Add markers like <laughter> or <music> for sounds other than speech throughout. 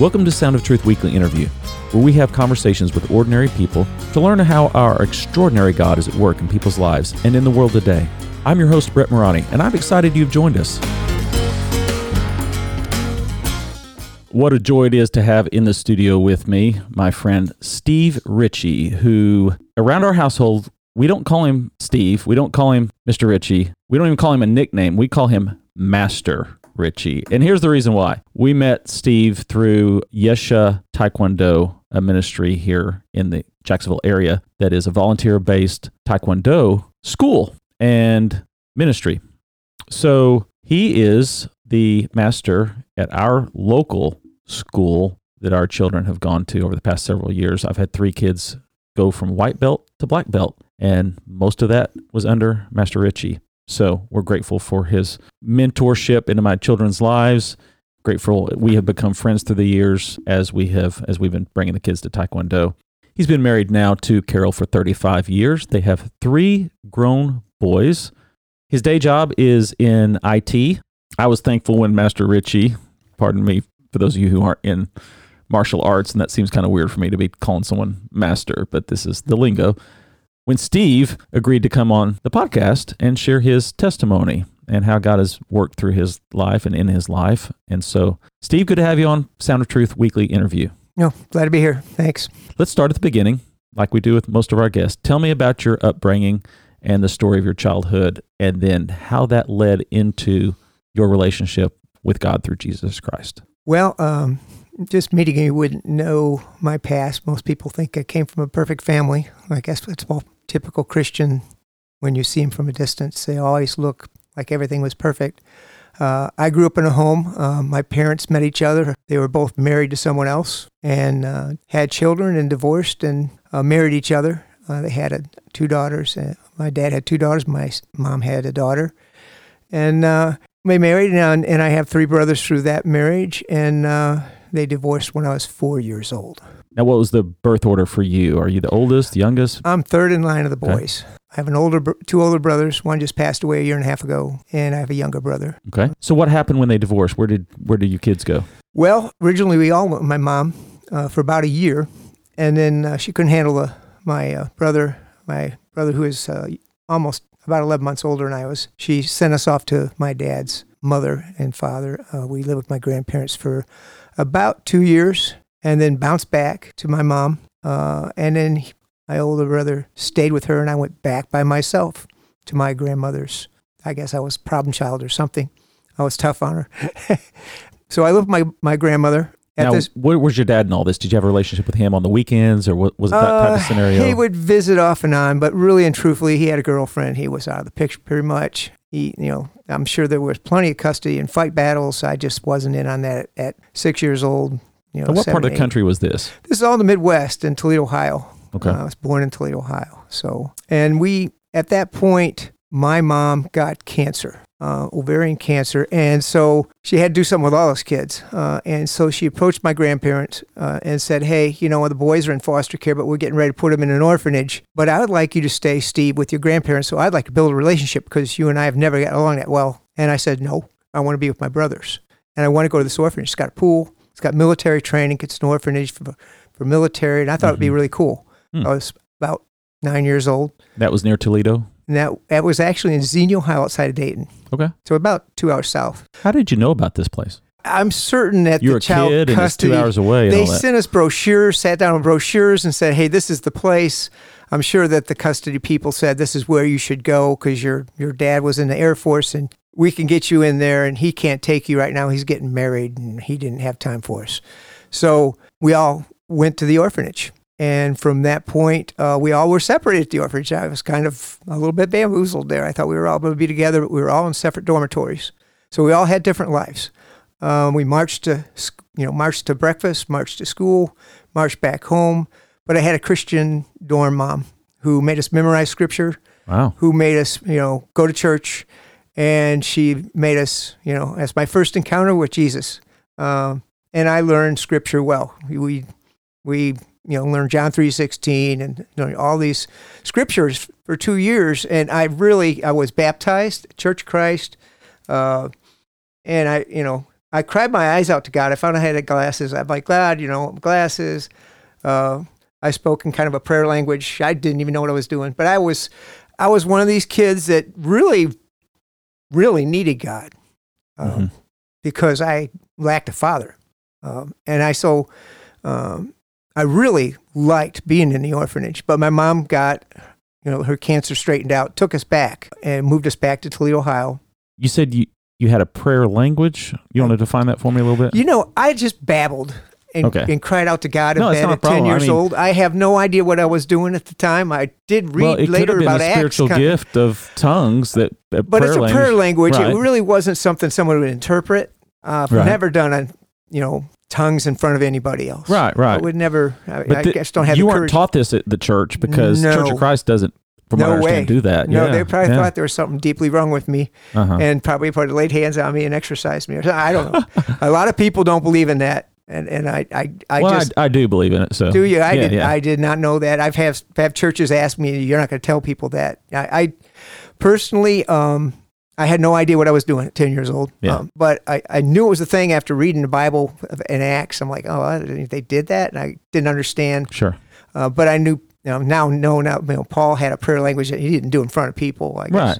Welcome to Sound of Truth Weekly Interview, where we have conversations with ordinary people to learn how our extraordinary God is at work in people's lives and in the world today. I'm your host, Brett Morani, and I'm excited you've joined us. What a joy it is to have in the studio with me my friend Steve Ritchie, who around our household, we don't call him Steve. We don't call him Mr. Ritchie. We don't even call him a nickname. We call him Master Ritchie. And here's the reason why. We met Steve through Yesha Taekwondo, a ministry here in the Jacksonville area that is a volunteer based Taekwondo school and ministry. So he is the master at our local school that our children have gone to over the past several years. I've had three kids go from white belt to black belt, and most of that was under Master Ritchie. So we're grateful for his mentorship into my children's lives. Grateful we have become friends through the years as we have as we've been bringing the kids to Taekwondo. He's been married now to Carol for 35 years. They have three grown boys. His day job is in IT. I was thankful when Master Ritchie, pardon me for those of you who aren't in martial arts, and that seems kind of weird for me to be calling someone master, but this is the lingo. When Steve agreed to come on the podcast and share his testimony and how God has worked through his life and in his life. And so, Steve, good to have you on Sound of Truth weekly interview. No, glad to be here. Thanks. Let's start at the beginning, like we do with most of our guests. Tell me about your upbringing and the story of your childhood, and then how that led into your relationship with God through Jesus Christ. Well, um, just meeting you wouldn't know my past. Most people think I came from a perfect family. I guess it's all typical Christian. When you see them from a distance, they always look like everything was perfect. Uh, I grew up in a home. Uh, my parents met each other. They were both married to someone else and uh, had children and divorced and uh, married each other. Uh, they had a, two daughters. my dad had two daughters. My mom had a daughter. And uh, they married, and, and I have three brothers through that marriage, and uh, they divorced when I was four years old. Now, what was the birth order for you? Are you the oldest, the youngest? I'm third in line of the boys. Okay. I have an older, two older brothers. One just passed away a year and a half ago, and I have a younger brother. Okay. So, what happened when they divorced? Where did where did you kids go? Well, originally we all went with my mom uh, for about a year, and then uh, she couldn't handle the, my uh, brother, my brother who is uh, almost about 11 months older than I was. She sent us off to my dad's mother and father. Uh, we lived with my grandparents for about two years and then bounced back to my mom. Uh, and then my older brother stayed with her, and I went back by myself to my grandmother's. I guess I was problem child or something. I was tough on her. <laughs> so I lived with my, my grandmother now, this, where was your dad in all this? Did you have a relationship with him on the weekends, or what was it that uh, type of uh, scenario? He would visit off and on, but really and truthfully, he had a girlfriend. He was out of the picture pretty much. He, you know, I'm sure there was plenty of custody and fight battles. I just wasn't in on that at six years old. You know, what seven, part of the country was this? This is all in the Midwest in Toledo, Ohio. Okay, uh, I was born in Toledo, Ohio. So, and we at that point, my mom got cancer uh, ovarian cancer. And so she had to do something with all those kids. Uh, and so she approached my grandparents uh, and said, Hey, you know, the boys are in foster care, but we're getting ready to put them in an orphanage. But I would like you to stay, Steve, with your grandparents. So I'd like to build a relationship because you and I have never got along that well. And I said, No, I want to be with my brothers. And I want to go to this orphanage. It's got a pool, it's got military training, it's an orphanage for, for military. And I thought mm-hmm. it'd be mm-hmm. really cool. Mm. I was about nine years old. That was near Toledo? And that, that was actually in Xenia, Ohio, outside of Dayton. Okay. So about two hours south. How did you know about this place? I'm certain that you the child kid custody, two hours away. They sent us brochures, sat down with brochures, and said, "Hey, this is the place." I'm sure that the custody people said this is where you should go because your your dad was in the Air Force and we can get you in there, and he can't take you right now. He's getting married, and he didn't have time for us. So we all went to the orphanage. And from that point, uh, we all were separated at the orphanage. I was kind of a little bit bamboozled there. I thought we were all going to be together, but we were all in separate dormitories. So we all had different lives. Um, we marched to, you know, marched to breakfast, marched to school, marched back home. But I had a Christian dorm mom who made us memorize scripture. Wow. Who made us, you know, go to church, and she made us, you know, as my first encounter with Jesus. Um, and I learned scripture well. We we you know, learn John 3.16 and you know, all these scriptures for two years. And I really, I was baptized, Church of Christ. Uh, and I, you know, I cried my eyes out to God. I found I had glasses. I'm like, God, you know, glasses. Uh, I spoke in kind of a prayer language. I didn't even know what I was doing, but I was, I was one of these kids that really, really needed God, um, Mhm. because I lacked a father, um, and I so, um, I really liked being in the orphanage. But my mom got, you know, her cancer straightened out, took us back, and moved us back to Toledo, Ohio. You said you you had a prayer language. You want to define that for me a little bit? You know, I just babbled and, Okay. and cried out to God in No, bed at 10 problem. I years mean- old. I have no idea what I was doing at the time. I did read well, it could later have been about a Acts. spiritual of- gift of tongues that. that but it's a prayer language. Right. It really wasn't something someone would interpret. Uh, I've Right. never done a, you know, tongues in front of anybody else. Right, right. I would never, I, I the- guess don't have you weren't taught this at the church because Church of Christ doesn't, from No what I understand, way. do that. no, yeah, they probably yeah. thought there was something deeply wrong with me Uh-huh. and probably put laid hands on me and exercised me or something. I don't know. a lot of people don't believe in that. And, and I, I, I well, just, I, I do believe in it. So Do you? I yeah, did. yeah. I did not know that. I've have have churches ask me, "You're not going to tell people that." I, I personally, um, I had no idea what I was doing at ten years old. Yeah. Um, but I, I knew it was a thing after reading the Bible in Acts. I'm like, oh, they did that, and I didn't understand. sure. Uh, but I knew. You know, now know now. You know, Paul had a prayer language that he didn't do in front of people. I guess. Right.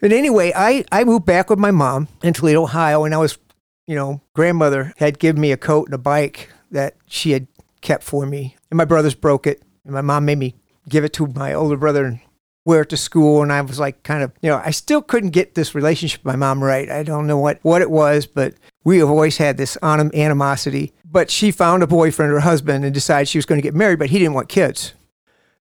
But anyway, I, I moved back with my mom in Toledo, Ohio, and I was, you know, grandmother had given me a coat and a bike that she had kept for me, and my brothers broke it, and my mom made me give it to my older brother and wear to school, and I was like, kind of, you know, I still couldn't get this relationship with my mom right. I don't know what what it was, but we have always had this anim- animosity. But she found a boyfriend or husband and decided she was going to get married, but he didn't want kids.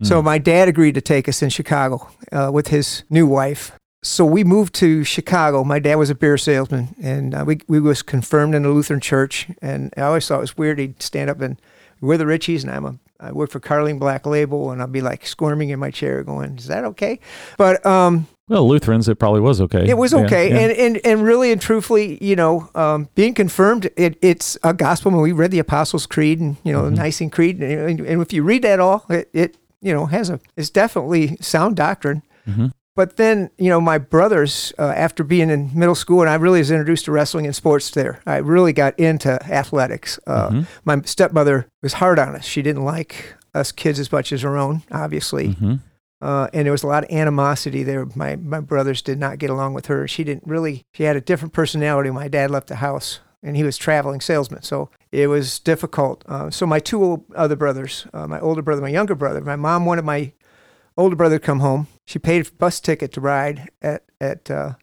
So my dad agreed to take us in Chicago uh, with his new wife. So we moved to Chicago. My dad was a beer salesman, and uh, we we was confirmed in the Lutheran church. And I always thought it was weird. He'd stand up and we're the Ritchies, and I'm a I work for Carling Black Label, and I'd be like squirming in my chair, going, "Is that okay?" But um, Well, Lutherans, it probably was okay. it was okay, yeah. and and and really and truthfully, you know, um, being confirmed, it, it's a gospel. When we read the Apostles' Creed and you know Mm-hmm. the Nicene Creed, and, and if you read that all, it, it you know has a it's definitely sound doctrine. Mhm. But then, you know, my brothers, uh, after being in middle school, and I really was introduced to wrestling and sports there. I really got into athletics. Uh, Mhm. My stepmother was hard on us. She didn't like us kids as much as her own, obviously. Mhm. Uh, and there was a lot of animosity there. My my brothers did not get along with her. She didn't really. She had a different personality. My dad left the house, and he was traveling salesman, so it was difficult. Uh, so my two other brothers, uh, my older brother, my younger brother, my mom wanted my older brother come home. She paid a bus ticket to ride at at uh,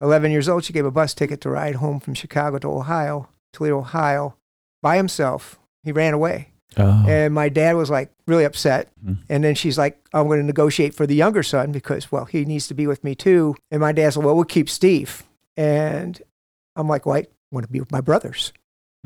11 years old. She gave a bus ticket to ride home from Chicago to Ohio, Toledo, Ohio, by himself. He ran away. Oh. And my dad was like really upset. Mhm. And then she's like, I'm going to negotiate for the younger son because, well, he needs to be with me too. And my dad's like, well, we'll keep Steve. And I'm like, well, I want to be with my brothers.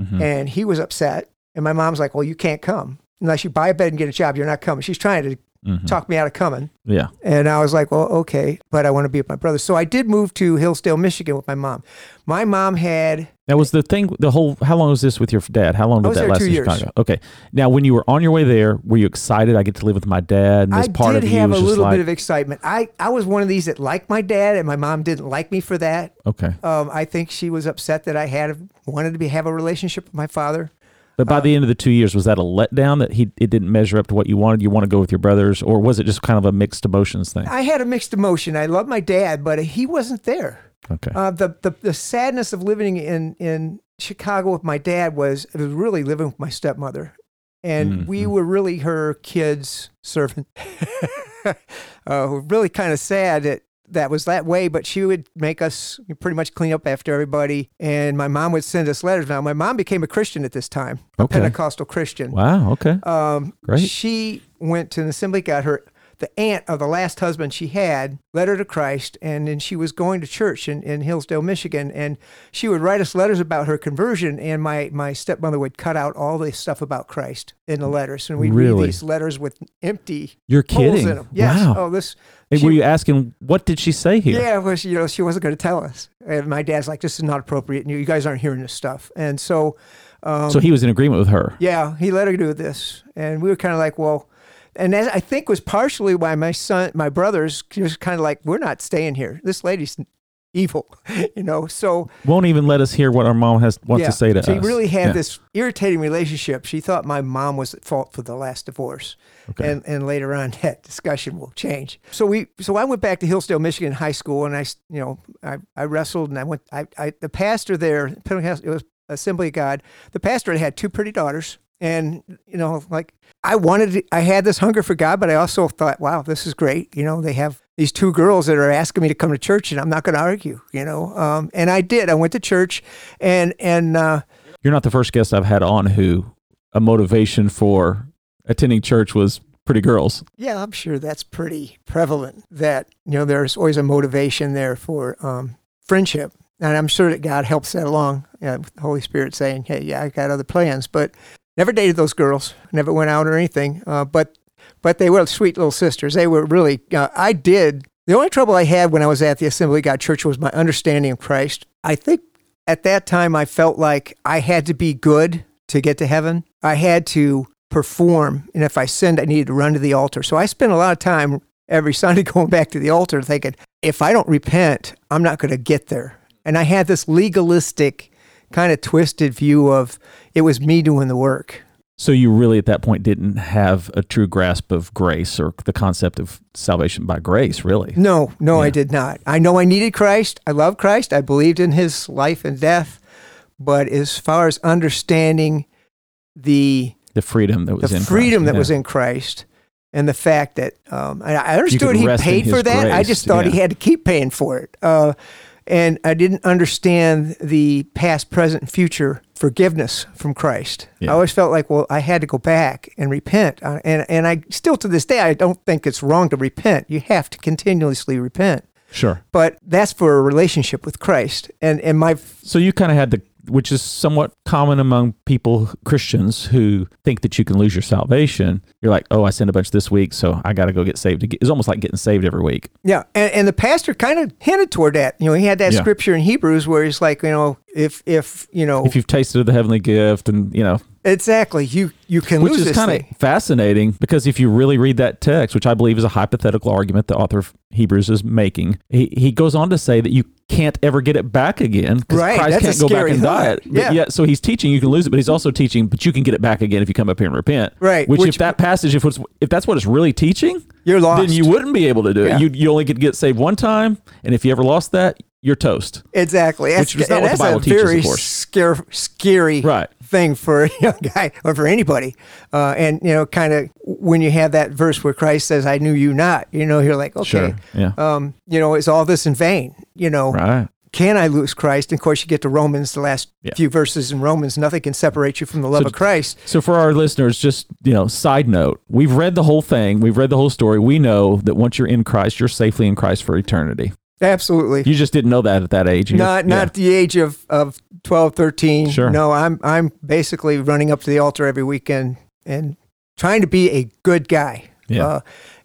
Mhm. And he was upset. And my mom's like, well, you can't come. Unless you buy a bed and get a job, you're not coming. She's trying to Mhm. talk me out of coming. Yeah. And I was like, well, okay, but I want to be with my brother. So I did move to Hillsdale, Michigan with my mom. My mom had That was the thing. The whole. How long was this with your dad? How long did that last in years. Chicago? Okay. Now, when you were on your way there, were you excited? I get to live with my dad. And this I part did of you have a little like, bit of excitement. I, I was one of these that liked my dad, and my mom didn't like me for that. okay. Um, I think she was upset that I had wanted to be have a relationship with my father. But Uh, by the end of the two years, was that a letdown that he it didn't measure up to what you wanted? You want to go with your brothers, or was it just kind of a mixed emotions thing? I had a mixed emotion. I love my dad, but he wasn't there. Okay. Uh, the, the the sadness of living in in Chicago with my dad was it was really living with my stepmother, and we Mhm. were really her kids' servant. <laughs> uh, really kind of sad that that was that way, but she would make us pretty much clean up after everybody, and my mom would send us letters. Now my mom became a Christian at this time, a Pentecostal Christian. Wow. Okay. Um, Great. She went to an assembly, got her the aunt of the last husband she had, led her to Christ, and then she was going to church in, in Hillsdale, Michigan, and she would write us letters about her conversion, and my my stepmother would cut out all the stuff about Christ in the letters, and we'd Really? read these letters with empty You're holes kidding. in them. Yes. Wow. Oh, this. And she- were you asking what did she say here? Yeah, well, she, you know, she wasn't going to tell us, and my dad's like, "This is not appropriate, and you, you guys aren't hearing this stuff," and so. Um, So he was in agreement with her. yeah, he let her do this, and we were kind of like, well, and that I think was partially why my son, my brothers, just kind of like, we're not staying here. This lady's evil, <laughs> you know. So Won't even let us hear what our mom has wants yeah, to say to us. She really had Yeah. this irritating relationship. She thought my mom was at fault for the last divorce, Okay. and and later on <laughs> that discussion will change. So we so I went back to Hillsdale, Michigan high school, and I you know I, I wrestled and I went I, I the pastor there Pentecostal it was Assembly of God. The pastor had had two pretty daughters, and you know like I wanted to, I had this hunger for God, but I also thought, wow, this is great. You know they have these two girls that are asking me to come to church, and I'm not going to argue. You know, um, and I did. I went to church, and and. Uh, You're not the first guest I've had on who a motivation for attending church was pretty girls. Yeah, I'm sure that's pretty prevalent. That you know, there's always a motivation there for um, friendship, and I'm sure that God helps that along. Yeah, with the Holy Spirit saying, "Hey, yeah, I got other plans," but never dated those girls. Never went out or anything. Uh, but but they were sweet little sisters. They were really. Uh, I did. The only trouble I had when I was at the Assembly of God Church was my understanding of Christ. I think at that time I felt like I had to be good to get to heaven. I had to perform, and if I sinned, I needed to run to the altar. So I spent a lot of time every <laughs> Sunday going back to the altar thinking, if I don't repent, I'm not going to get there. And I had this legalistic, kind of twisted view of it was me doing the work. So you really at that point didn't have a true grasp of grace or the concept of salvation by grace, really. No, no, I did not. I know I needed Christ. I love Christ. I believed in his life and death. But as far as understanding the The freedom that was the in freedom Christ. that Yeah. was in Christ and the fact that um, I, I understood he paid for that. I just thought he had to keep paying for it. Uh, and I didn't understand the past, present, and future forgiveness from Christ. Yeah. I always felt like, well, I had to go back and repent. And, and I still to this day, I don't think it's wrong to repent. You have to continuously repent. Sure. But that's for a relationship with Christ. And, and my So you kind of had the, which is somewhat common among people, Christians, who think that you can lose your salvation. You're like, oh, I sinned a bunch this week, so I got to go get saved. again." It's almost like getting saved every week. Yeah, and, and the pastor kind of hinted toward that. You know, he had that Yeah. scripture in Hebrews where he's like, you know, if if you know, If you've tasted of the heavenly gift, and you know, exactly, you you can which lose is kind of fascinating because if you really read that text, which I believe is a hypothetical argument the author of Hebrews is making, he, he goes on to say that you can't ever get it back again because Right, Christ can't go back and die thought. it. But Yeah. so he's teaching you can lose it, but he's also teaching, but you can get it back again if you come up here and repent. Right, Which, which- if that passage, if it's, if that's what it's really teaching, You're lost. then you wouldn't be able to do it. Yeah. You you only to get saved one time, and if you ever lost that, you're toast. exactly. That's, Which is not what the Bible a teaches, of course. scare, scary Right. thing for <laughs> a young guy or for anybody. Uh, and you know, kind of when you have that verse where Christ says, "I knew you not," you know, you're like, okay, Sure. Yeah. um, you know, is all this in vain? You know, Right. can I lose Christ? And of course, you get to Romans, the last Yeah. few verses in Romans. Nothing can separate you from the love So- of Christ. So for our listeners, just you know, side note, we've read the whole thing. We've read the whole story. We know that once you're in Christ, you're safely in Christ for eternity. Absolutely. You just didn't know that at that age. Not yeah. not at the age of, of 12 13 Sure. no i'm i'm basically running up to the altar every weekend and trying to be a good guy Yeah. uh,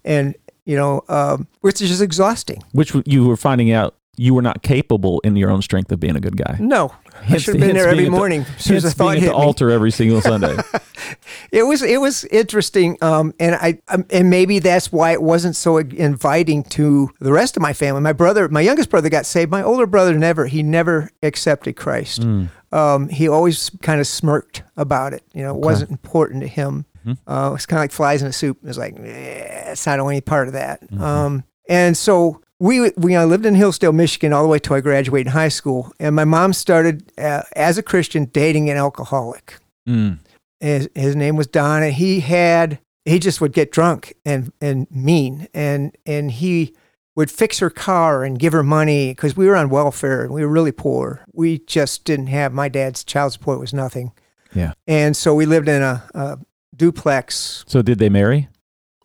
and you know um, which is just exhausting which you were finding out you were not capable in your own strength of being a good guy. no i should have been there every the- morning soon as the Hence thought being at the me. altar every single Sunday. <laughs> it was it was interesting um, and i um, and maybe that's why it wasn't so inviting to the rest of my family my brother my youngest brother got saved my older brother never he never accepted christ Mm. um, he always kind of smirked about it. You know, it Okay. wasn't important to him. Mhm. Uh, it's kind of like flies in a soup. It's like, eh, it's not only part of that. Mhm. Um, and so we, we I lived in Hillsdale, Michigan, all the way till I graduated high school. And my mom started uh, as a Christian dating an alcoholic. Mm. His, his name was Don, and he had he just would get drunk and and mean, and and he would fix her car and give her money because we were on welfare and we were really poor. We just didn't have my dad's child support was nothing. Yeah. and so we lived in a, a duplex. So did they marry?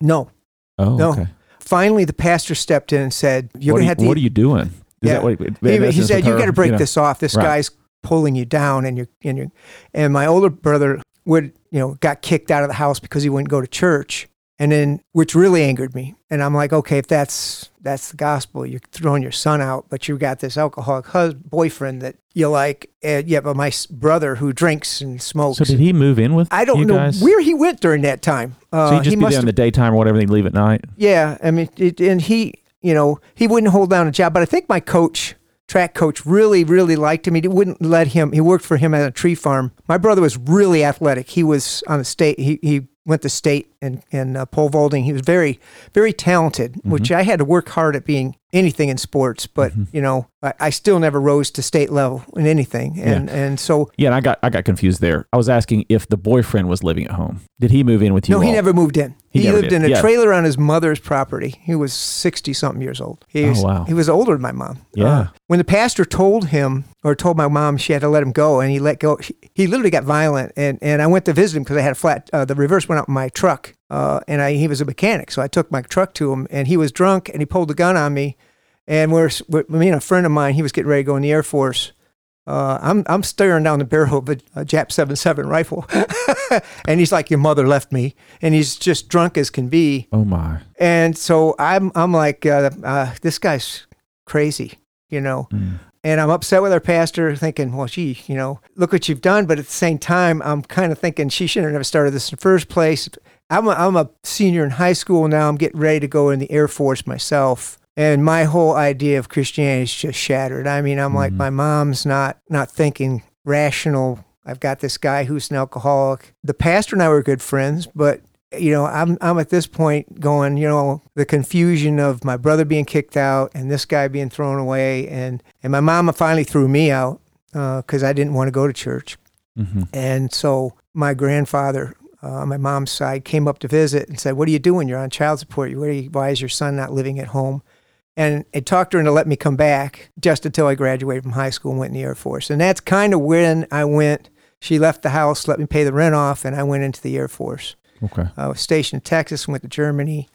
No, Oh, No. okay. Finally the pastor stepped in and said, "You're are you, have to." what are you doing? Is Yeah. that what, he, he said, "You got to break know? this off. This Right. guy's pulling you down, and you and you." And my older brother would, you know, got kicked out of the house because he wouldn't go to church, and then which really angered me. And I'm like, okay, if that's that's the gospel, you're throwing your son out, but you got this alcoholic hus- boyfriend that you like. And yeah, but my s- brother who drinks and smokes. So did he move in with I don't know guys? where he went during that time. Uh, so he'd just be must there in the daytime or whatever, they'd leave at night? yeah, I mean, it, and he, you know, he wouldn't hold down a job, but I think my coach track coach really, really liked him. He wouldn't let him. He worked for him at a tree farm. My brother was really athletic. He was on the state. He he went to state in in uh, pole vaulting. He was very very talented, which I had to work hard at being anything in sports. But you know, I, I still never rose to state level in anything. And and so Yeah, and I got I got confused there. I was asking if the boyfriend was living at home. Did he move in with you? no, he never moved in. He He, lived did. in a Yeah. trailer on his mother's property. He was sixty something years old. He Oh, was, wow. He was older than my mom. Yeah. Uh, when the pastor told him or told my mom she had to let him go, and he let go, he, he literally got violent. And and I went to visit him because I had a flat. Uh, the reverse went out in my truck, uh, and I he was a mechanic, so I took my truck to him, and he was drunk, and he pulled the gun on me, and we're, we're me and a friend of mine, he was getting ready to go in the Air Force. Uh, I'm I'm staring down the barrel of a, a Jap 77 rifle, <laughs> and he's like, "Your mother left me," and he's just drunk as can be. Oh my. And so I'm I'm like, uh, uh, this guy's crazy, you know. Mm. And I'm upset with our pastor, thinking, well, gee, you know, look what you've done. But at the same time, I'm kind of thinking she shouldn't have started this in the first place. I'm a, I'm a senior in high school now. I'm getting ready to go in the Air Force myself. And my whole idea of Christianity is just shattered. I mean, I'm like, Mhm. my mom's not not thinking rational. I've got this guy who's an alcoholic. The pastor and I were good friends, but you know, I'm I'm at this point going, you know, the confusion of my brother being kicked out and this guy being thrown away, and and my mama finally threw me out because I didn't want to go to church, hmm and so my grandfather. Uh, on my mom's side came up to visit and said, "What are you doing? You're on child support. You, why is your son not living at home?" And it talked her into let me come back just until I graduated from high school and went in the Air Force. And that's kind of when I went. She left the house, let me pay the rent off, and I went into the Air Force. Okay. I was stationed in Texas, went to Germany.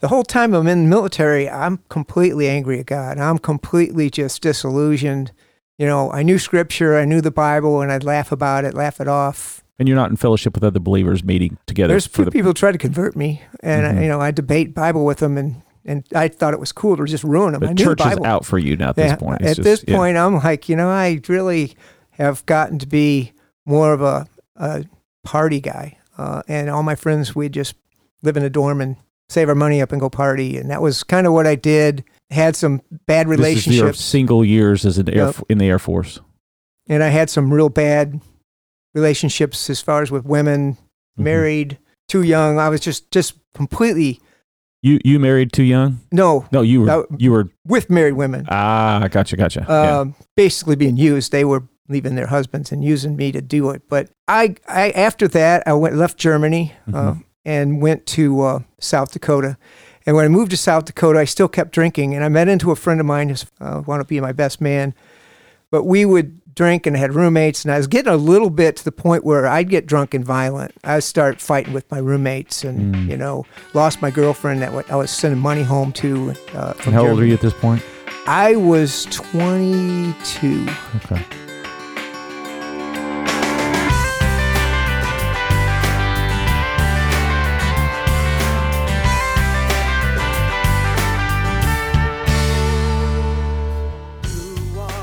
The whole time I'm in the military, I'm completely angry at God. I'm completely just disillusioned. You know, I knew scripture, I knew the Bible, and I'd laugh about it, laugh it off. And you're not in fellowship with other believers meeting together There's a few the people who try to convert me, and Mhm. I, you know, I debate Bible with them, and and I thought it was cool to just ruin them. I the knew church the is out for you now at this point. It's At just- this yeah. point, I'm like, you know, I really have gotten to be more of a, a party guy. Uh, and all my friends, we'd just live in a dorm and save our money up and go party. And that was kind of what I did. Had some bad This is your relationships. single years as an air Yep. in the Air Force. and I had some real bad relationships as far as with women, Mhm. married, too young. I was just, just completely, You you married too young? no, No, you were No. you were with married women. ah gotcha gotcha. yeah. um, basically being used. They were leaving their husbands and using me to do it. But I, I after that, I went left Germany uh, Mhm. and went to uh, South Dakota. And when I moved to South Dakota, I still kept drinking. And I met into a friend of mine who uh, wound up being my best man. But we would drink and I had roommates, and I was getting a little bit to the point where I'd get drunk and violent. I would start fighting with my roommates, and Mm. you know, lost my girlfriend that I was sending money home to. Uh, how old are you at this point? I was 22. Okay.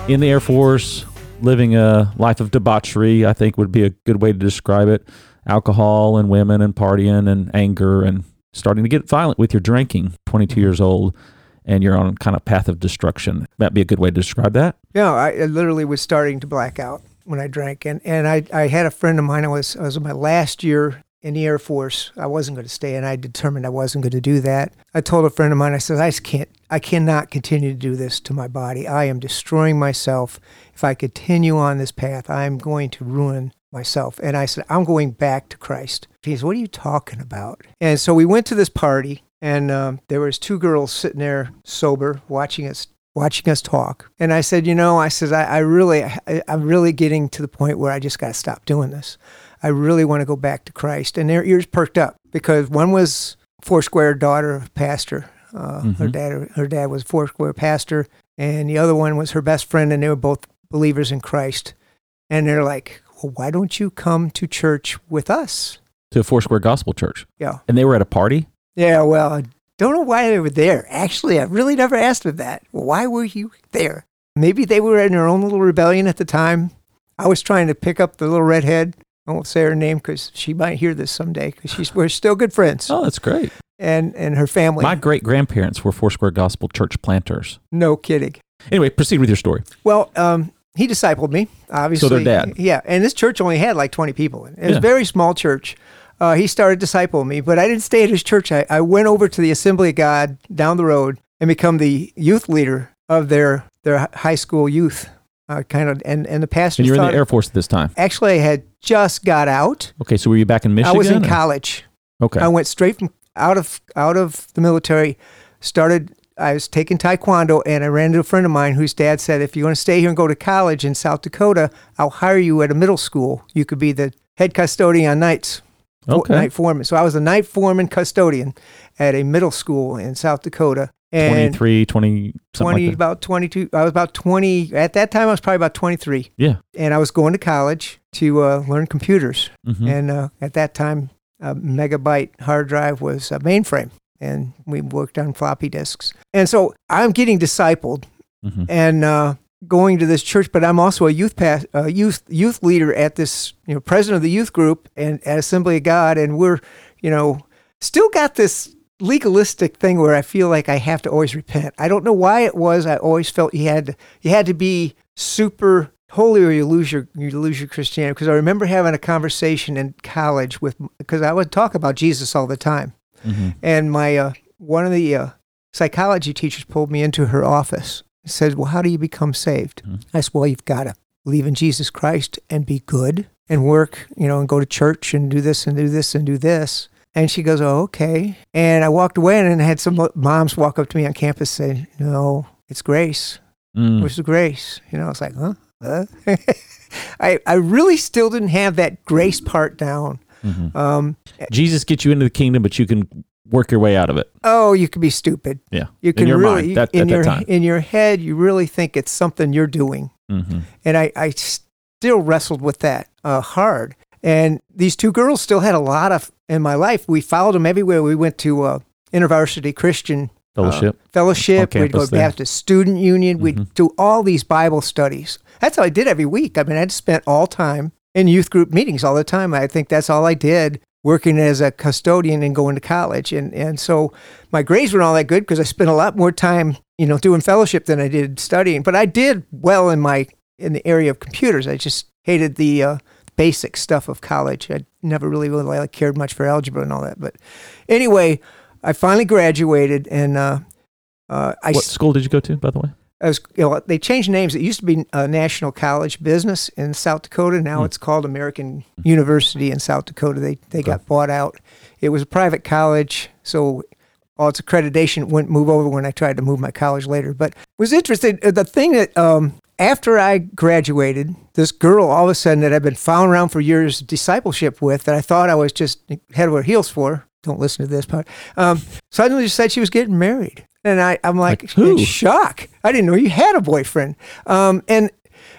In the Air Force, living a life of debauchery, I think would be a good way to describe it. Alcohol and women and partying and anger and starting to get violent with your drinking. 22 mm-hmm. years old, and you're on kind of path of destruction. That'd be a good way to describe that. Yeah, I, I literally was starting to black out when I drank, and and I I had a friend of mine. I was I was in my last year in the Air Force. I wasn't going to stay, and I determined I wasn't going to do that. I told a friend of mine. I said I just can't. I cannot continue to do this to my body. I am destroying myself. If I continue on this path, I'm going to ruin myself. And I said I'm going back to Christ. He said, "What are you talking about?" And so we went to this party. And um, there was two girls sitting there sober, watching us watching us talk. And I said, you know, I said, I, I really, I, I'm really getting to the point where I just got to stop doing this. I really want to go back to Christ. And their ears perked up because one was Foursquare daughter of pastor. Uh, Her Mhm. dad, her dad was Foursquare pastor, and the other one was her best friend, and they were both believers in Christ. And they're like, well, why don't you come to church with us? To Foursquare Gospel Church. Yeah. And they were at a party? Yeah, well, I don't know why they were there. Actually, I really never asked them that. Why were you there? Maybe they were in their own little rebellion at the time. I was trying to pick up the little redhead. I won't say her name because she might hear this someday because she's we're still good friends. Oh, that's great. And and her family. My great grandparents were Foursquare Gospel Church planters. no kidding. Anyway, proceed with your story. Well, um, he discipled me, obviously. So their dad. Yeah, and this church only had like 20 people. It was Yeah. a very small church. Uh, he started discipling me, but I didn't stay at his church. I, I went over to the Assembly of God down the road and become the youth leader of their their high school youth. Uh, kind of, and and the pastor And you're in the Air Force at this time. actually, I had just got out. Okay, so were you back in Michigan? I was in or- college. Okay. I went straight from out of out of the military. Started. I was taking taekwondo, and I ran into a friend of mine whose dad said, "If you want to stay here and go to college in South Dakota, I'll hire you at a middle school. You could be the head custodian on nights, Okay. night foreman." So I was a night foreman custodian at a middle school in South Dakota, and 23, 20, something 20 like about 22 i was about 20 at that time i was probably about 23 Yeah. and i was going to college to uh, learn computers Mhm. and uh, at that time a megabyte hard drive was a mainframe and we worked on floppy disks. And so i'm getting discipled Mhm. and uh, going to this church but i'm also a youth pass, uh, youth youth leader at this you know president of the youth group and at assembly of god. And we're you know still got this legalistic thing where i feel like i have to always repent. I don't know why it was. I always felt you had to you had to be super holy or you lose your you lose your christianity because i remember having a conversation in college with because i would talk about jesus all the time Mhm. and my uh, one of the uh, psychology teachers pulled me into her office and said, "Well, how do you become saved?" Mhm. I said, "Well, you've got to believe in Jesus Christ and be good and work, you know, and go to church and do this and do this and do this." And she goes, "Oh, okay." And I walked away, and then I had some moms walk up to me on campus say, "No, it's grace. Mm. Where's the grace?" You know, I was like, "Huh." Huh? <laughs> I, I really still didn't have that grace part down. Mhm. Um, Jesus gets you into the kingdom, but you can work your way out of it. oh, you can be stupid. Yeah. You can in your really mind that, in your time. in your head you really think it's something you're doing, hmm and I I still wrestled with that uh, hard. And these two girls still had a lot of in my life. We followed them everywhere. We went to uh, InterVarsity Christian Fellowship. Fellowship. We'd go to. Baptist Student Union. Mhm. We'd do all these Bible studies. That's how I did every week. I mean, I'd spent all time in youth group meetings all the time. I think that's all I did working as a custodian and going to college. And, and so my grades weren't all that good because I spent a lot more time, you know, doing fellowship than I did studying. But I did well in my, in the area of computers. I just hated the uh, basic stuff of college. I never really, really like, cared much for algebra and all that. But anyway, I finally graduated and, uh, uh, I, what school did you go to, by the way? Was, you know, they changed names. It used to be uh, National College Business in South Dakota. Now Hmm. it's called American University in South Dakota. They they got bought out. It was a private college, so all its accreditation wouldn't move over when I tried to move my college later. But was interested. uh, The thing that um, after I graduated, this girl all of a sudden that I've been following around for years discipleship with, that I thought I was just head over heels for. Don't listen to this part. Um, suddenly said she was getting married. And I, I'm like, Like in shock. I didn't know you had a boyfriend. Um, and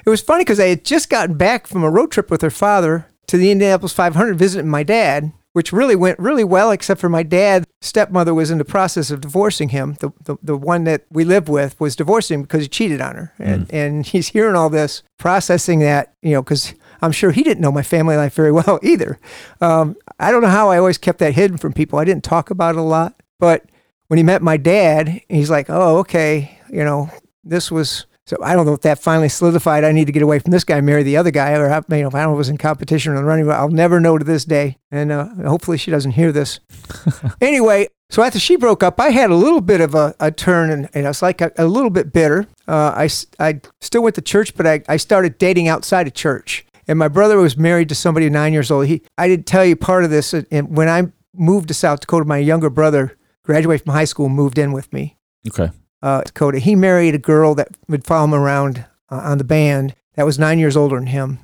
it was funny because I had just gotten back from a road trip with her father to the Indianapolis 500 visiting my dad, which really went really well, except for my dad's stepmother was in the process of divorcing him. The, the, the one that we lived with was divorcing him because he cheated on her. And, and he's hearing all this, processing that, you know, because I'm sure he didn't know my family life very <laughs> well either. Um, I don't know how I always kept that hidden from people. I didn't talk about it a lot. But when he met my dad, he's like, oh, okay, you know, this was. So I don't know if that finally solidified. I need to get away from this guy, marry the other guy, or I- you know, if I don't know, was in competition or running. I'll never know to this day, and uh, hopefully she doesn't hear this. <laughs> anyway, so after she broke up, I had a little bit of a, a turn, and, and I was like a, a little bit bitter. Uh, I I still went to church, but I, I started dating outside of church. And my brother was married to somebody nine years old. He I didn't tell you part of this. And when I moved to South Dakota, my younger brother graduated from high school, moved in with me Okay. uh, Dakota. He married a girl that would follow him around uh, on the band that was nine years older than him,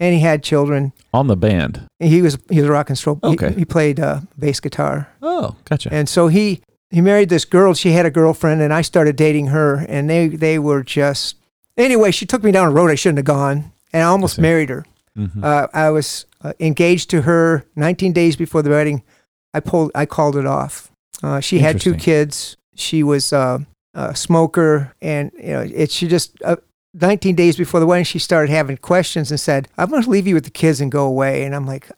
and he had children. On the band. He was he was a rock and roll. he- Okay. He, played uh, bass guitar, Oh, gotcha. and so he he married this girl. She had a girlfriend, and I started dating her, and they they were just anyway. She took me down a road I shouldn't have gone, and I almost see. married her. Mhm. Uh, I was uh, engaged to her 19 days before the wedding. I pulled. I called it off. Uh, she had two kids. She was uh, a smoker, and you know, it. She just uh, 19 days before the wedding, she started having questions and said, I'm going to leave you with the kids and go away. And I'm like,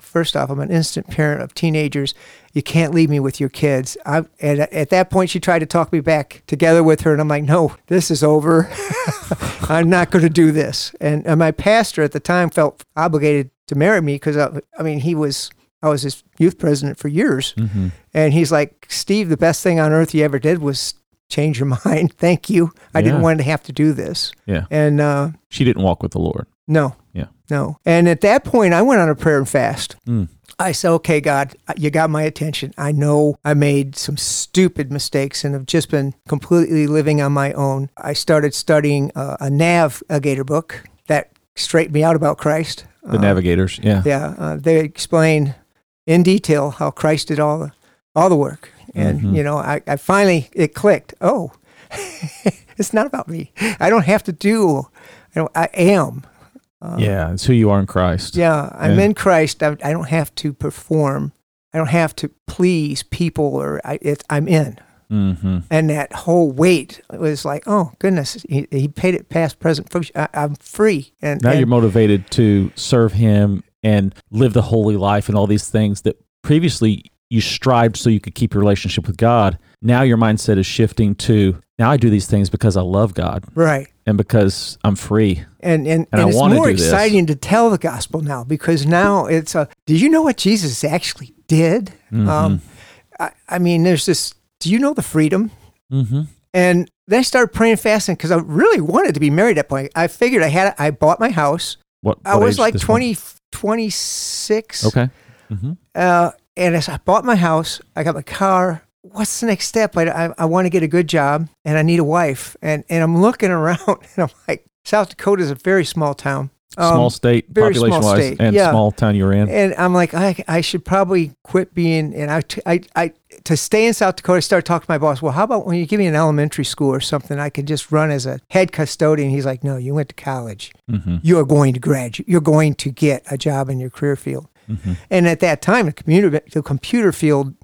first off, I'm an instant parent of teenagers. You can't leave me with your kids. I, and at that point, she tried to talk me back together with her. And I'm like, no, this is over. <laughs> I'm not going to do this. And, and my pastor at the time felt obligated to marry me because, I, I mean, he was, I was his youth president for years. Mm-hmm. And he's like, Steve, the best thing on earth you ever did was change your <laughs> mind. Thank you. I didn't want to have to do this. Yeah. And uh, She didn't walk with the Lord. no. Yeah. No. And at that point, I went on a prayer and fast. Mm. I said, okay, God, you got my attention. I know I made some stupid mistakes and have just been completely living on my own. I started studying uh, a navigator book that straightened me out about Christ. The Uh, navigators. Yeah. yeah, uh, they explain in detail how Christ did all the all the work, and Mhm. you know, I, I finally it clicked. Oh, <laughs> it's not about me. I don't have to do. I, don't, I am. Uh, yeah. It's who you are in Christ. yeah. I'm Yeah. in Christ. I, I don't have to perform. I don't have to please people, or I, it, I'm in. Mm-hmm. And that whole weight was like, oh goodness, he, he paid it past, present. I, I'm free. And Now and- you're motivated to serve Him and live the holy life and all these things that previously you strived so you could keep your relationship with God. Now your mindset is shifting to now I do these things because I love God right. and because I'm free. and and, And I and it's more do this. exciting to tell the gospel now because now it's a. Do you know what Jesus actually did? Mhm. Um, I, I mean, there's this. Do you know the freedom? mm-hmm. And then I started praying fasting because I really wanted to be married at that point. I figured I had. I bought my house. What, I what was like this 20, 26. Okay. Mm-hmm. Uh, and as I bought my house, I got my car. What's the next step? I, I, I want to get a good job and I need a wife. And, and I'm looking <laughs> around and I'm like, South Dakota is a very small town. Um, Small state, very small population wise, state, and yeah. small town you're in. and I'm like, I, I should probably quit being, and I, I, I, to stay in South Dakota, I started talking to my boss. Well, how about when you give me an elementary school or something, I could just run as a head custodian. He's like, no, you went to college. Mm-hmm. You are going to graduate. You're going to get a job in your career field. Mm-hmm. And at that time, the computer, the computer field,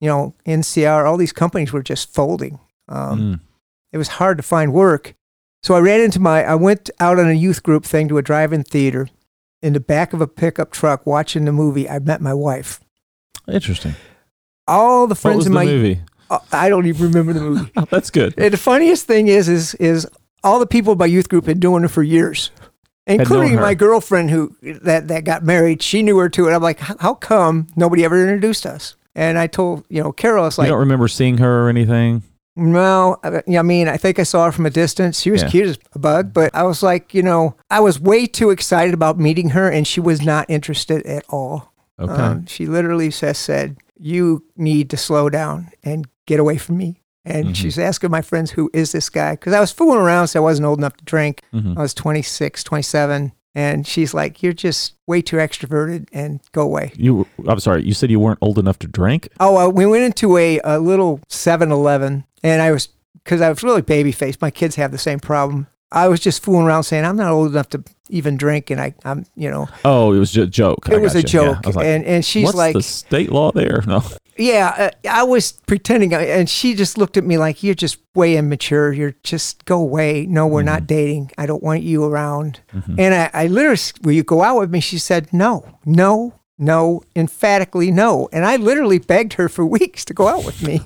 you know, NCR, all these companies were just folding. Um, Mm. It was hard to find work. So I ran into my, I went out on a youth group thing to a drive-in theater. In the back of a pickup truck watching the movie, I met my wife. Interesting. All the friends in the my, movie? uh, I don't even remember the movie. <laughs> That's good. and the funniest thing is, is, is all the people in my youth group had been doing it for years, including my girlfriend who that that got married. She knew her too, and I'm like, how come nobody ever introduced us? And I told you know Carol, I was you don't remember seeing her or anything? No, I I mean, I think I saw her from a distance. She was Yeah. cute as a bug, but I was like, you know, I was way too excited about meeting her, and she was not interested at all. Okay. Um, she literally says, said, You need to slow down and get away from me. And Mhm. she's asking my friends, Who is this guy? Because I was fooling around, so I wasn't old enough to drink. Mhm. I was 26, 27. And she's like, You're just way too extroverted and go away. You, I'm sorry. You said you weren't old enough to drink. Oh, uh, we went into a, a little 7 Eleven, and I was, because I was really baby faced. My kids have the same problem. I was just fooling around saying, I'm not old enough to even drink. And I, I'm, you know, Oh, it was just a joke. It was a. Yeah. joke. I was like, and, and she's What's like, the state law there? <laughs> No. Yeah, uh, I was pretending. uh, And she just looked at me like, You're just way immature. You're just go away. No, we're not dating. I don't want you around. Mhm. And I, I literally, Will you go out with me? She said, No, no, no, emphatically no. And I literally begged her for <laughs> weeks to go out with me.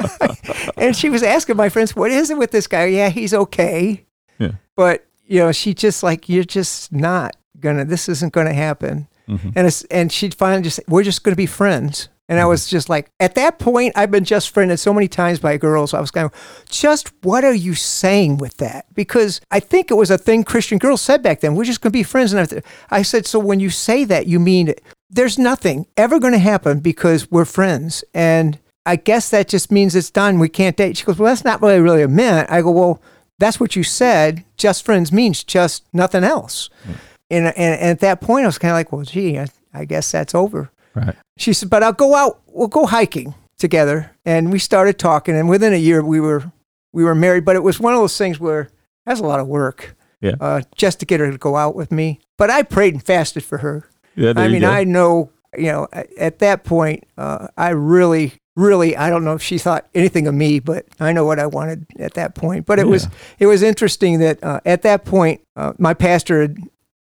<laughs> and she was asking my friends, What is it with this guy? Yeah, he's okay. Yeah. But, you know, she just like, You're just not gonna, this isn't gonna happen. Mhm. And it's, and she'd finally just, we're just to be friends. And Mm-hmm. I was just like, at that point, I've been just friended so many times by girls. I was kind of, just what are you saying with that? Because I think it was a thing Christian girls said back then. We're just going to be friends. And I- I said, so when you say that, you mean there's nothing ever going to happen because we're friends. And I guess that just means it's done. We can't date. She goes, well, that's not really really a meant. I go, well, that's what you said. Just friends means just nothing else. And, and, and at that point, I was kind of like, well, gee, I, I guess that's over. Right. She said, but I'll go out, we'll go hiking together. And we started talking. And within a year, we were, we were married. But it was one of those things where that's a lot of work Yeah. uh, just to get her to go out with me. But I prayed and fasted for her. Yeah. I mean. I know, you know, at that point, uh, I really really, I don't know if she thought anything of me, but I know what I wanted at that point. But it was it was interesting that uh, at that point, uh, my pastor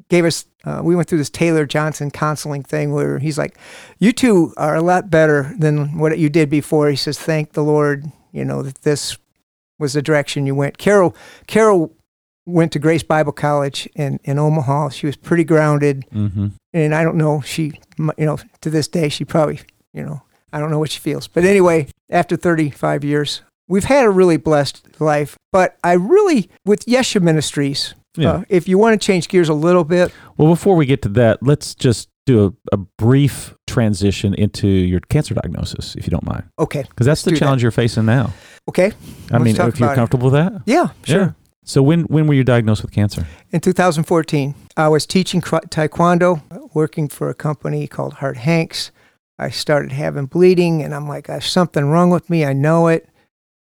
gave us. Uh, we went through this Taylor Johnson counseling thing where he's like, "You two are a lot better than what you did before." He says, "Thank the Lord, you know that this was the direction you went." Carol, Carol went to Grace Bible College in in Omaha. She was pretty grounded Mm-hmm. and I don't know. She, you know, to this day, she probably, you know, I don't know what she feels. But anyway, after 35 years, we've had a really blessed life. But I really, with Yesha Ministries, Yeah. uh, if you want to change gears a little bit, Well, before we get to that, let's just do a, a brief transition into your cancer diagnosis, if you don't mind, okay, because that's the do that. challenge you're facing now. okay, I Let's mean, if you're about it. comfortable with that. yeah, sure. Yeah. So when when were you diagnosed with cancer? In 2014, I was teaching taekwondo, working for a company called Harte Hanks. I started having bleeding, and I'm like, "There's something wrong with me. I know it,"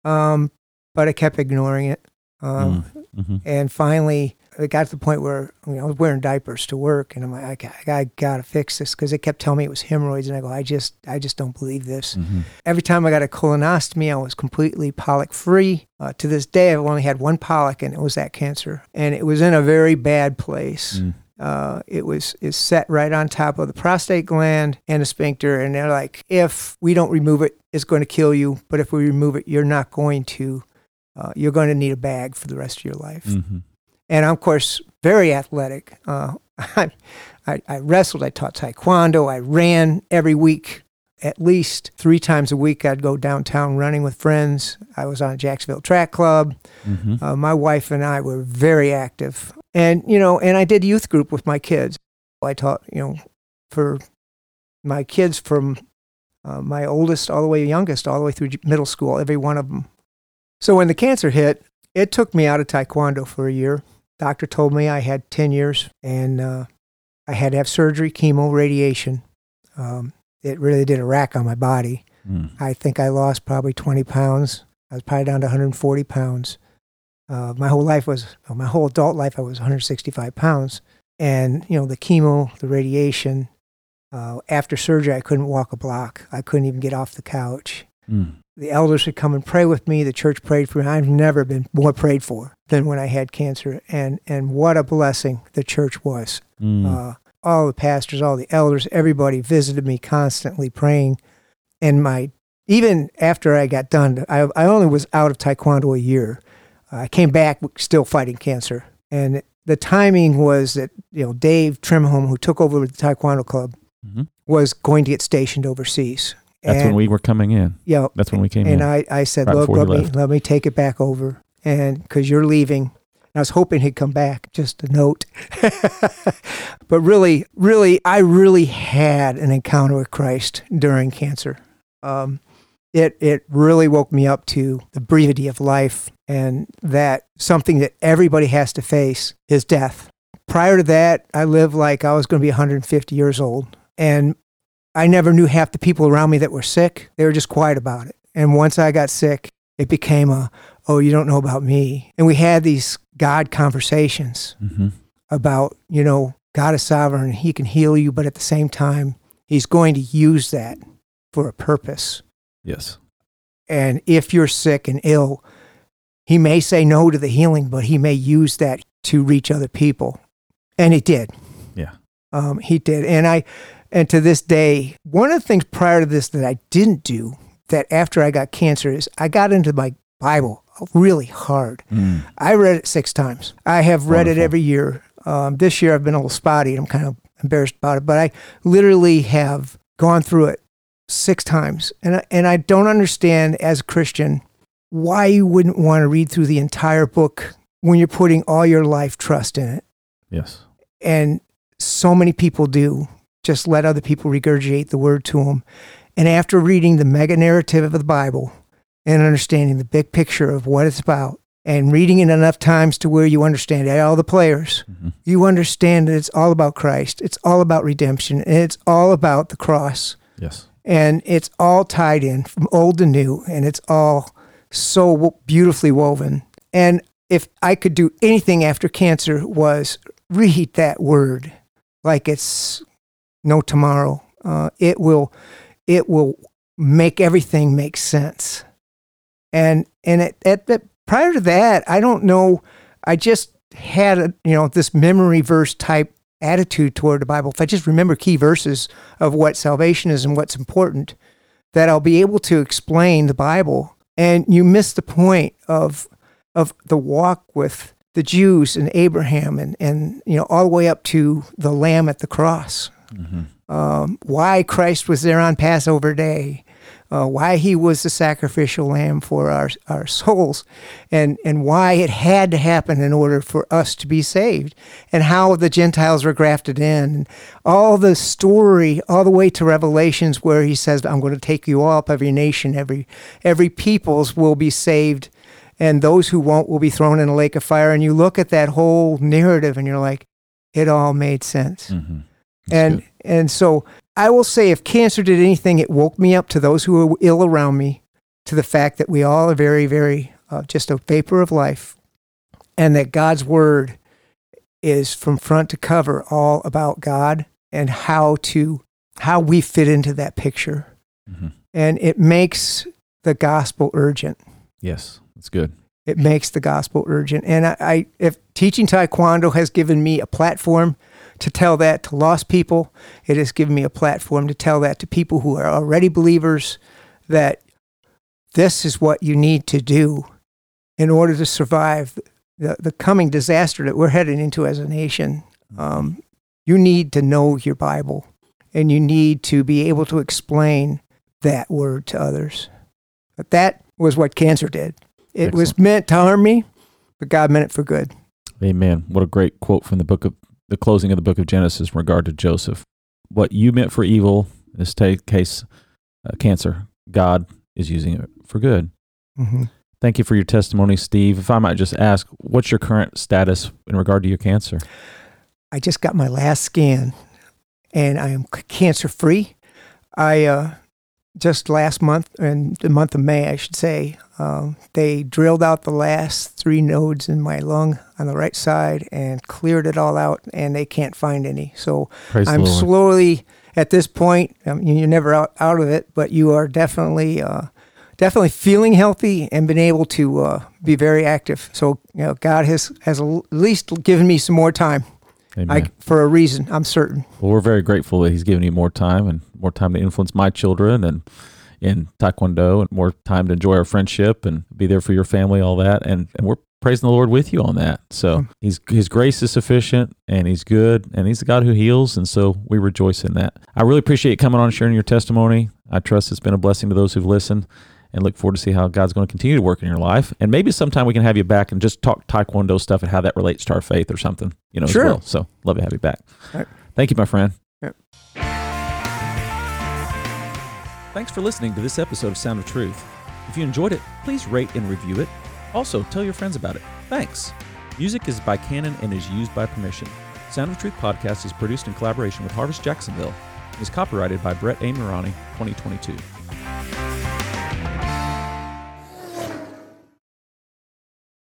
um, but I kept ignoring it. Um, hmm And finally, it got to the point where you know, I was wearing diapers to work, and I'm like, I, got- I gotta fix this because they kept telling me it was hemorrhoids, and I go, I just, I just don't believe this. hmm Every time I got a colonoscopy, I was completely polyp free. Uh, to this day, I've only had one polyp, and it was that cancer, and it was in a very bad place. Mm. Uh, it was is set right on top of the prostate gland and the sphincter, and they're like, if we don't remove it, it's going to kill you. But if we remove it, you're not going to. Uh, you're going to need a bag for the rest of your life hmm and I'm of course very athletic. Uh, <laughs> I, I, I wrestled, I taught taekwondo, I ran every week. At least three times a week, I'd go downtown running with friends. I was on a Jacksonville Track Club. hmm Uh, my wife and I were very active, and you know, and I did youth group with my kids. I taught, you know, for my kids from uh, my oldest all the way youngest, all the way through middle school, every one of them. So when the cancer hit, it took me out of taekwondo for a year. Doctor told me I had 10 years and uh, I had to have surgery, chemo, radiation. Um, it really did a rack on my body. Mm. I think I lost probably 20 pounds. I was probably down to 140 pounds. Uh, my whole life was, well, my whole adult life, I was 165 pounds. And, you know, the chemo, the radiation, uh, after surgery, I couldn't walk a block. I couldn't even get off the couch. Mm. The elders would come and pray with me. The church prayed for me. I've never been more prayed for than when I had cancer. And, and what a blessing the church was. Mm. Uh, all the pastors, all the elders, everybody visited me constantly praying. And my even after I got done, I, I only was out of taekwondo a year. I came back still fighting cancer, and the timing was that you know Dave Trimholm, who took over the taekwondo club, Mhm. was going to get stationed overseas. That's and, when we were coming in. yeah, That's when we came and in. I, I said, Right look, let me left. let me take it back over, and because you're leaving. And I was hoping he'd come back. Just a note, <laughs> but really, really, I really had an encounter with Christ during cancer. Um, it it really woke me up to the brevity of life and that something that everybody has to face is death. Prior to that, I lived like I was going to be 150 years old, and I never knew half the people around me that were sick. They were just quiet about it. And once I got sick, it became a, oh, you don't know about me. And we had these God conversations hmm about, you know, God is sovereign, He can heal you, but at the same time, He's going to use that for a purpose. Yes. And if you're sick and ill, He may say no to the healing, but He may use that to reach other people. And He did. Yeah. Um, he did. And I, and to this day, one of the things prior to this that I didn't do that after I got cancer is I got into my Bible really hard. Mm. I read it six times. I have read it every year. Um, this year I've been a little spotty I'm kind of embarrassed about it, but I literally have gone through it six times. And I, and I don't understand as a Christian why you wouldn't want to read through the entire book when you're putting all your life trust in it. Yes. And so many people do just let other people regurgitate the word to them. And after reading the mega narrative of the Bible and understanding the big picture of what it's about, and reading it enough times to where you understand all the players, hmm you understand that it's all about Christ. It's all about redemption. And it's all about the cross. Yes. And it's all tied in from old to new. And it's all so beautifully woven. And if I could do anything after cancer was read that word like it's no tomorrow. Uh, it will, it will make everything make sense. And and at, the, prior to that, I don't know. I just had a, you know this memory verse type attitude toward the Bible. If I just remember key verses of what salvation is and what's important, that I'll be able to explain the Bible. And you miss the point of of the walk with the Jews and Abraham and, and you know all the way up to the Lamb at the cross. Mm-hmm. Um, why Christ was there on Passover Day, uh, why he was the sacrificial lamb for our, our souls, and, and why it had to happen in order for us to be saved, and how the Gentiles were grafted in. And all the story, all the way to Revelations, where he says, I'm going to take you all up, every nation, every, every peoples will be saved, and those who won't will be thrown in a lake of fire. And you look at that whole narrative, and you're like, it all made sense. Mm-hmm. And, good. and so I will say if cancer did anything, it woke me up to those who were ill around me, to the fact that we all are very, very uh, just a vapor of life, and that God's word is from front to cover all about God and how to how we fit into that picture. Mm-hmm. And it makes the gospel urgent. Yes, that's good. It makes the gospel urgent. And I, I if teaching taekwondo has given me a platform to tell that to lost people. It has given me a platform to tell that to people who are already believers that this is what you need to do in order to survive the, the coming disaster that we're heading into as a nation. Um, you need to know your Bible and you need to be able to explain that word to others. But that was what cancer did. It Excellent. was meant to harm me, but God meant it for good. Amen. What a great quote from the book of the closing of the book of Genesis in regard to Joseph. What you meant for evil, in this case, uh, cancer, God is using it for good. Mm-hmm. Thank you for your testimony, Steve. If I might just ask, what's your current status in regard to your cancer? I just got my last scan and I am cancer free. I uh, just last month, in the month of May, I should say, um, they drilled out the last three nodes in my lung on the right side and cleared it all out, and they can't find any. So Praise I'm slowly at this point. Um, you're never out, out of it, but you are definitely uh, definitely feeling healthy and been able to uh, be very active. So you know, God has has at least given me some more time. I, for a reason, I'm certain. Well, we're very grateful that He's given you more time and more time to influence my children and in Taekwondo and more time to enjoy our friendship and be there for your family, all that. And, and we're praising the Lord with you on that. So hmm. he's, his grace is sufficient and he's good and he's the God who heals. And so we rejoice in that. I really appreciate you coming on and sharing your testimony. I trust it's been a blessing to those who've listened and look forward to see how God's going to continue to work in your life. And maybe sometime we can have you back and just talk Taekwondo stuff and how that relates to our faith or something, you know, sure. as well. So love to have you back. Right. Thank you, my friend. Yep. Thanks for listening to this episode of Sound of Truth. If you enjoyed it, please rate and review it. Also, tell your friends about it. Thanks. Music is by Canon and is used by permission. Sound of Truth podcast is produced in collaboration with Harvest Jacksonville and is copyrighted by Brett A. Murani, 2022.